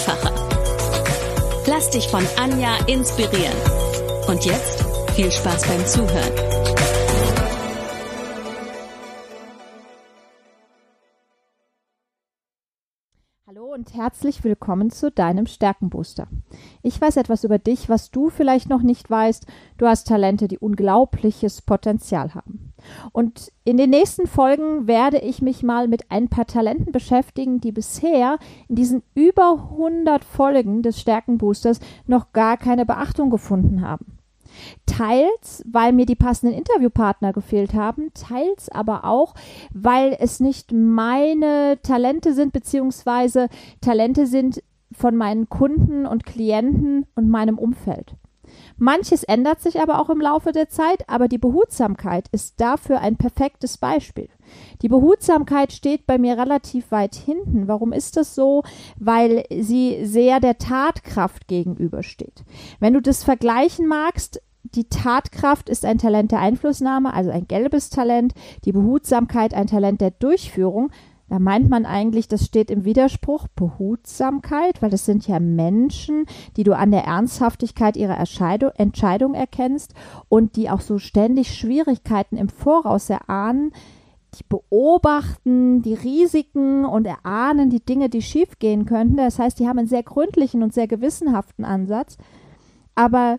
einfacher. Lass dich von Anja inspirieren. Und jetzt viel Spaß beim Zuhören. Hallo und herzlich willkommen zu deinem Stärkenbooster. Ich weiß etwas über dich, was du vielleicht noch nicht weißt. Du hast Talente, die unglaubliches Potenzial haben. Und in den nächsten Folgen werde ich mich mal mit ein paar Talenten beschäftigen, die bisher in diesen über 100 Folgen des Stärkenboosters noch gar keine Beachtung gefunden haben. Teils, weil mir die passenden Interviewpartner gefehlt haben, teils aber auch, weil es nicht meine Talente sind, beziehungsweise Talente sind von meinen Kunden und Klienten und meinem Umfeld. Manches ändert sich aber auch im Laufe der Zeit, aber die Behutsamkeit ist dafür ein perfektes Beispiel. Die Behutsamkeit steht bei mir relativ weit hinten. Warum ist das so? Weil sie sehr der Tatkraft gegenübersteht. Wenn du das vergleichen magst, die Tatkraft ist ein Talent der Einflussnahme, also ein gelbes Talent, die Behutsamkeit ein Talent der Durchführung, da meint man eigentlich, das steht im Widerspruch Behutsamkeit, weil das sind ja Menschen, die du an der Ernsthaftigkeit ihrer Entscheidung erkennst und die auch so ständig Schwierigkeiten im Voraus erahnen, die beobachten die Risiken und erahnen die Dinge, die schiefgehen könnten. Das heißt, die haben einen sehr gründlichen und sehr gewissenhaften Ansatz. Aber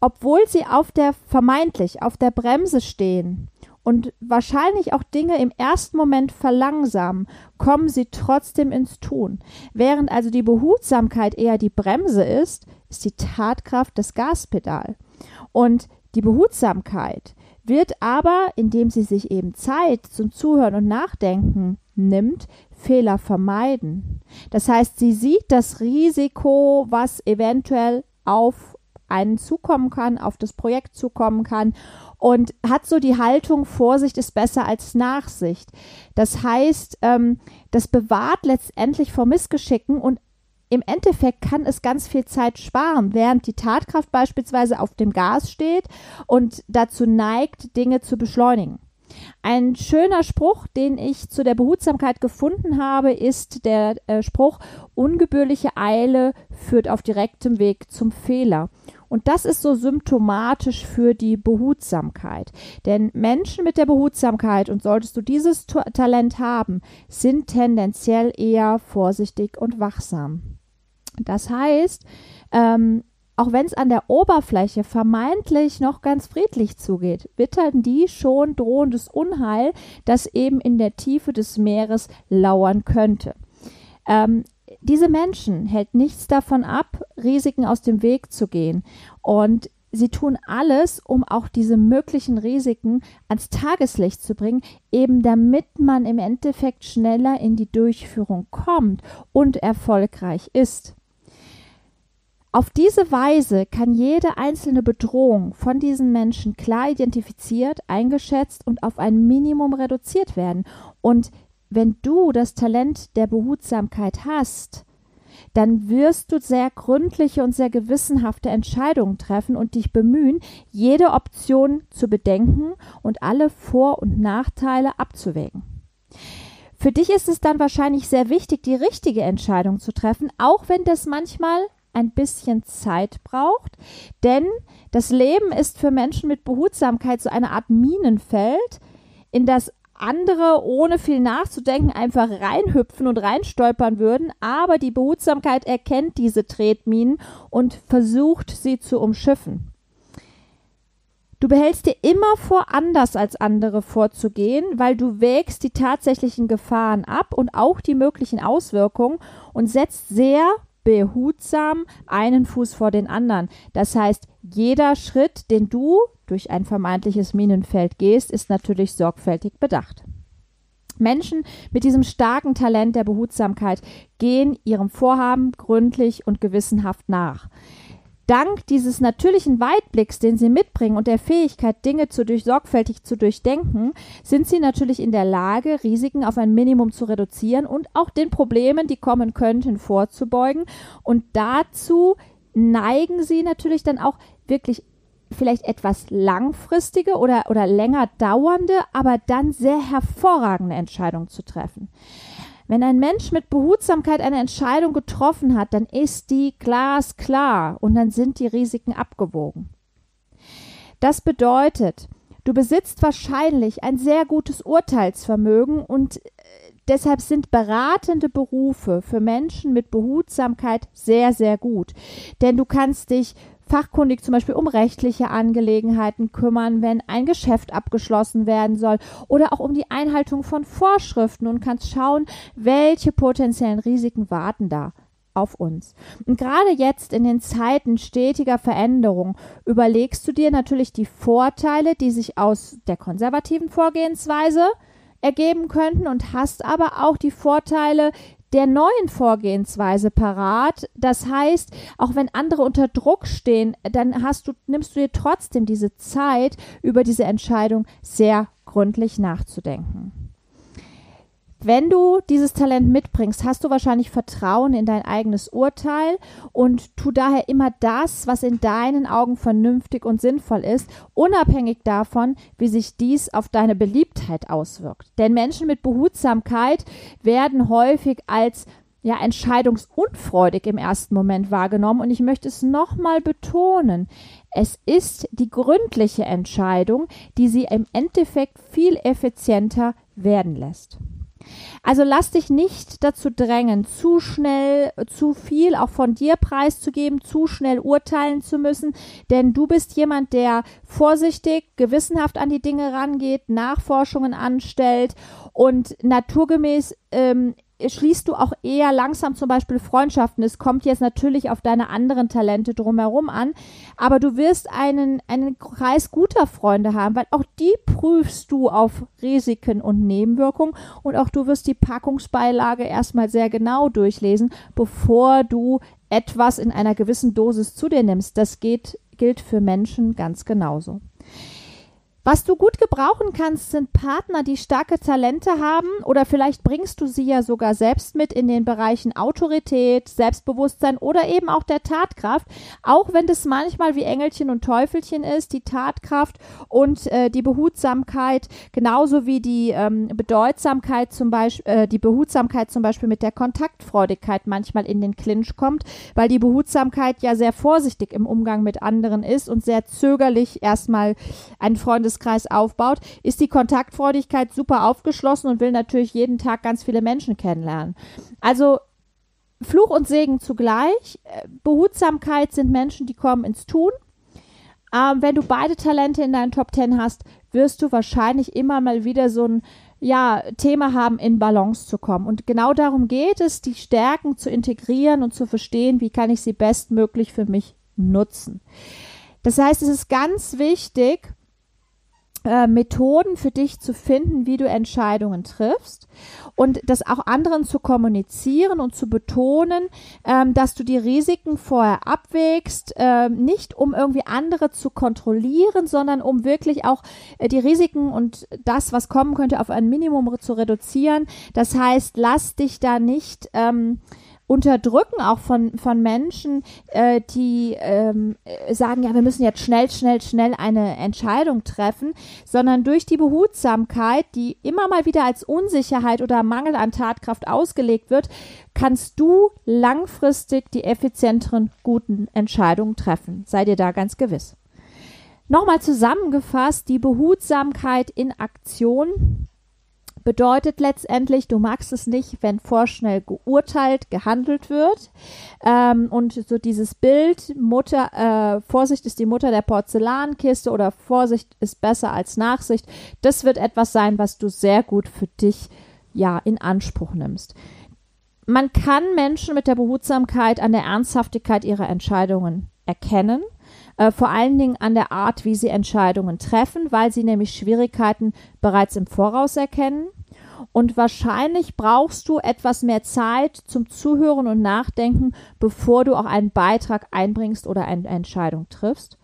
obwohl sie auf der vermeintlich auf der Bremse stehen und wahrscheinlich auch Dinge im ersten Moment verlangsamen, kommen sie trotzdem ins Tun. Während also die Behutsamkeit eher die Bremse ist, ist die Tatkraft das Gaspedal. Und die Behutsamkeit wird aber, indem sie sich eben Zeit zum Zuhören und Nachdenken nimmt, Fehler vermeiden. Das heißt, sie sieht das Risiko, was eventuell auf einen zukommen kann, auf das Projekt zukommen kann und hat so die Haltung, Vorsicht ist besser als Nachsicht. Das heißt, ähm, das bewahrt letztendlich vor Missgeschicken und im Endeffekt kann es ganz viel Zeit sparen, während die Tatkraft beispielsweise auf dem Gas steht und dazu neigt, Dinge zu beschleunigen. Ein schöner Spruch, den ich zu der Behutsamkeit gefunden habe, ist der äh, Spruch, ungebührliche Eile führt auf direktem Weg zum Fehler. Und das ist so symptomatisch für die Behutsamkeit. Denn Menschen mit der Behutsamkeit, und solltest du dieses Talent haben, sind tendenziell eher vorsichtig und wachsam. Das heißt, ähm, auch wenn es an der Oberfläche vermeintlich noch ganz friedlich zugeht, wittern die schon drohendes Unheil, das eben in der Tiefe des Meeres lauern könnte. Ähm, diese Menschen hält nichts davon ab, Risiken aus dem Weg zu gehen. Und sie tun alles, um auch diese möglichen Risiken ans Tageslicht zu bringen, eben damit man im Endeffekt schneller in die Durchführung kommt und erfolgreich ist. Auf diese Weise kann jede einzelne Bedrohung von diesen Menschen klar identifiziert, eingeschätzt und auf ein Minimum reduziert werden. Und wenn du das Talent der Behutsamkeit hast, dann wirst du sehr gründliche und sehr gewissenhafte Entscheidungen treffen und dich bemühen, jede Option zu bedenken und alle Vor- und Nachteile abzuwägen. Für dich ist es dann wahrscheinlich sehr wichtig, die richtige Entscheidung zu treffen, auch wenn das manchmal ein bisschen Zeit braucht, denn das Leben ist für Menschen mit Behutsamkeit so eine Art Minenfeld, in das andere ohne viel nachzudenken einfach reinhüpfen und reinstolpern würden, aber die Behutsamkeit erkennt diese Tretminen und versucht sie zu umschiffen. Du behältst dir immer vor, anders als andere vorzugehen, weil du wägst die tatsächlichen Gefahren ab und auch die möglichen Auswirkungen und setzt sehr behutsam einen Fuß vor den anderen. Das heißt, jeder Schritt, den du durch ein vermeintliches Minenfeld gehst, ist natürlich sorgfältig bedacht. Menschen mit diesem starken Talent der Behutsamkeit gehen ihrem Vorhaben gründlich und gewissenhaft nach. Dank dieses natürlichen Weitblicks, den sie mitbringen und der Fähigkeit, Dinge zu durch, sorgfältig zu durchdenken, sind sie natürlich in der Lage, Risiken auf ein Minimum zu reduzieren und auch den Problemen, die kommen könnten, vorzubeugen. Und dazu neigen sie natürlich dann auch wirklich vielleicht etwas langfristige oder, oder länger dauernde, aber dann sehr hervorragende Entscheidungen zu treffen. Wenn ein Mensch mit Behutsamkeit eine Entscheidung getroffen hat, dann ist die glasklar und dann sind die Risiken abgewogen. Das bedeutet, du besitzt wahrscheinlich ein sehr gutes Urteilsvermögen und äh, deshalb sind beratende Berufe für Menschen mit Behutsamkeit sehr, sehr gut. Denn du kannst dich fachkundig zum Beispiel um rechtliche Angelegenheiten kümmern, wenn ein Geschäft abgeschlossen werden soll oder auch um die Einhaltung von Vorschriften und kannst schauen, welche potenziellen Risiken warten da auf uns. Und gerade jetzt in den Zeiten stetiger Veränderung überlegst du dir natürlich die Vorteile, die sich aus der konservativen Vorgehensweise ergeben könnten und hast aber auch die Vorteile, der neuen Vorgehensweise parat. Das heißt, auch wenn andere unter Druck stehen, dann hast du, nimmst du dir trotzdem diese Zeit, über diese Entscheidung sehr gründlich nachzudenken. Wenn du dieses Talent mitbringst, hast du wahrscheinlich Vertrauen in dein eigenes Urteil und tu daher immer das, was in deinen Augen vernünftig und sinnvoll ist, unabhängig davon, wie sich dies auf deine Beliebtheit auswirkt. Denn Menschen mit Behutsamkeit werden häufig als ja, entscheidungsunfreudig im ersten Moment wahrgenommen. Und ich möchte es nochmal betonen. Es ist die gründliche Entscheidung, die sie im Endeffekt viel effizienter werden lässt. Also lass dich nicht dazu drängen, zu schnell, zu viel auch von dir preiszugeben, zu schnell urteilen zu müssen, denn du bist jemand, der vorsichtig, gewissenhaft an die Dinge rangeht, Nachforschungen anstellt und naturgemäß ähm, schließt du auch eher langsam zum Beispiel Freundschaften. Es kommt jetzt natürlich auf deine anderen Talente drumherum an, aber du wirst einen, einen Kreis guter Freunde haben, weil auch die prüfst du auf Risiken und Nebenwirkungen und auch du wirst die Packungsbeilage erstmal sehr genau durchlesen, bevor du etwas in einer gewissen Dosis zu dir nimmst. Das geht, gilt für Menschen ganz genauso. Was du gut gebrauchen kannst, sind Partner, die starke Talente haben oder vielleicht bringst du sie ja sogar selbst mit in den Bereichen Autorität, Selbstbewusstsein oder eben auch der Tatkraft, auch wenn das manchmal wie Engelchen und Teufelchen ist, die Tatkraft und äh, die Behutsamkeit, genauso wie die ähm, Bedeutsamkeit zum Beispiel, äh, die Behutsamkeit zum Beispiel mit der Kontaktfreudigkeit manchmal in den Clinch kommt, weil die Behutsamkeit ja sehr vorsichtig im Umgang mit anderen ist und sehr zögerlich erstmal ein Freundes Freundeskreis aufbaut, ist die Kontaktfreudigkeit super aufgeschlossen und will natürlich jeden Tag ganz viele Menschen kennenlernen. Also Fluch und Segen zugleich. Behutsamkeit sind Menschen, die kommen ins Tun. Ähm, wenn du beide Talente in deinen Top Ten hast, wirst du wahrscheinlich immer mal wieder so ein ja, Thema haben, in Balance zu kommen. Und genau darum geht es, die Stärken zu integrieren und zu verstehen, wie kann ich sie bestmöglich für mich nutzen. Das heißt, es ist ganz wichtig, äh, Methoden für dich zu finden, wie du Entscheidungen triffst und das auch anderen zu kommunizieren und zu betonen, ähm, dass du die Risiken vorher abwägst, äh, nicht um irgendwie andere zu kontrollieren, sondern um wirklich auch äh, die Risiken und das, was kommen könnte, auf ein Minimum zu reduzieren. Das heißt, lass dich da nicht ähm, Unterdrücken auch von, von Menschen, äh, die ähm, sagen, ja, wir müssen jetzt schnell, schnell, schnell eine Entscheidung treffen, sondern durch die Behutsamkeit, die immer mal wieder als Unsicherheit oder Mangel an Tatkraft ausgelegt wird, kannst du langfristig die effizienteren, guten Entscheidungen treffen. Sei dir da ganz gewiss. Nochmal zusammengefasst, die Behutsamkeit in Aktion bedeutet letztendlich, du magst es nicht, wenn vorschnell geurteilt, gehandelt wird. Ähm, und so dieses Bild, Mutter, äh, Vorsicht ist die Mutter der Porzellankiste oder Vorsicht ist besser als Nachsicht, das wird etwas sein, was du sehr gut für dich ja in Anspruch nimmst. Man kann Menschen mit der Behutsamkeit an der Ernsthaftigkeit ihrer Entscheidungen erkennen. Äh, vor allen Dingen an der Art, wie sie Entscheidungen treffen, weil sie nämlich Schwierigkeiten bereits im Voraus erkennen. und wahrscheinlich brauchst du etwas mehr Zeit zum Zuhören und Nachdenken, bevor du auch einen Beitrag einbringst oder eine Entscheidung triffst.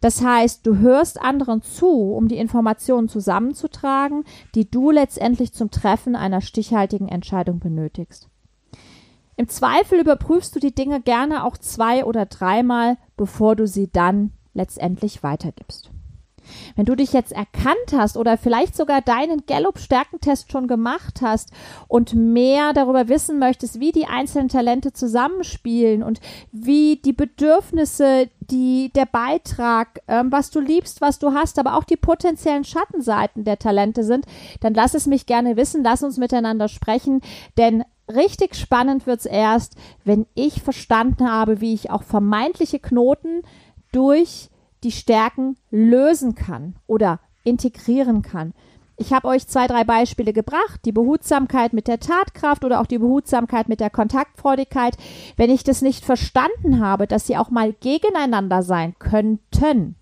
Das heißt, du hörst anderen zu, um die Informationen zusammenzutragen, die du letztendlich zum Treffen einer stichhaltigen Entscheidung benötigst. Im Zweifel überprüfst du die Dinge gerne auch zwei oder dreimal, bevor du sie dann letztendlich weitergibst. Wenn du dich jetzt erkannt hast oder vielleicht sogar deinen Gallup-Stärkentest schon gemacht hast und mehr darüber wissen möchtest, wie die einzelnen Talente zusammenspielen und wie die Bedürfnisse, die der Beitrag, ähm, was du liebst, was du hast, aber auch die potenziellen Schattenseiten der Talente sind, dann lass es mich gerne wissen, lass uns miteinander sprechen, denn richtig spannend wird es erst, wenn ich verstanden habe, wie ich auch vermeintliche Knoten durch die Stärken lösen kann oder integrieren kann. Ich habe euch zwei, drei Beispiele gebracht. Die Behutsamkeit mit der Tatkraft oder auch die Behutsamkeit mit der Kontaktfreudigkeit. Wenn ich das nicht verstanden habe, dass sie auch mal gegeneinander sein könnten,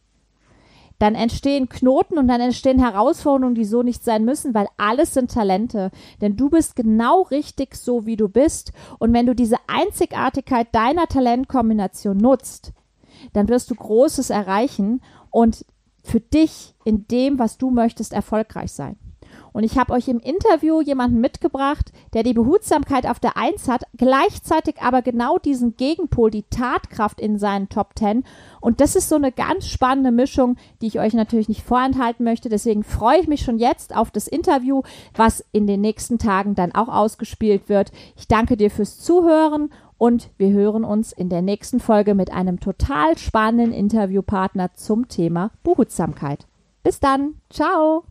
dann entstehen Knoten und dann entstehen Herausforderungen, die so nicht sein müssen, weil alles sind Talente. Denn du bist genau richtig so, wie du bist. Und wenn du diese Einzigartigkeit deiner Talentkombination nutzt, dann wirst du Großes erreichen und für dich in dem, was du möchtest, erfolgreich sein. Und ich habe euch im Interview jemanden mitgebracht, der die Behutsamkeit auf der Eins hat, gleichzeitig aber genau diesen Gegenpol, die Tatkraft in seinen Top Ten. Und das ist so eine ganz spannende Mischung, die ich euch natürlich nicht vorenthalten möchte. Deswegen freue ich mich schon jetzt auf das Interview, was in den nächsten Tagen dann auch ausgespielt wird. Ich danke dir fürs Zuhören und wir hören uns in der nächsten Folge mit einem total spannenden Interviewpartner zum Thema Behutsamkeit. Bis dann. Ciao.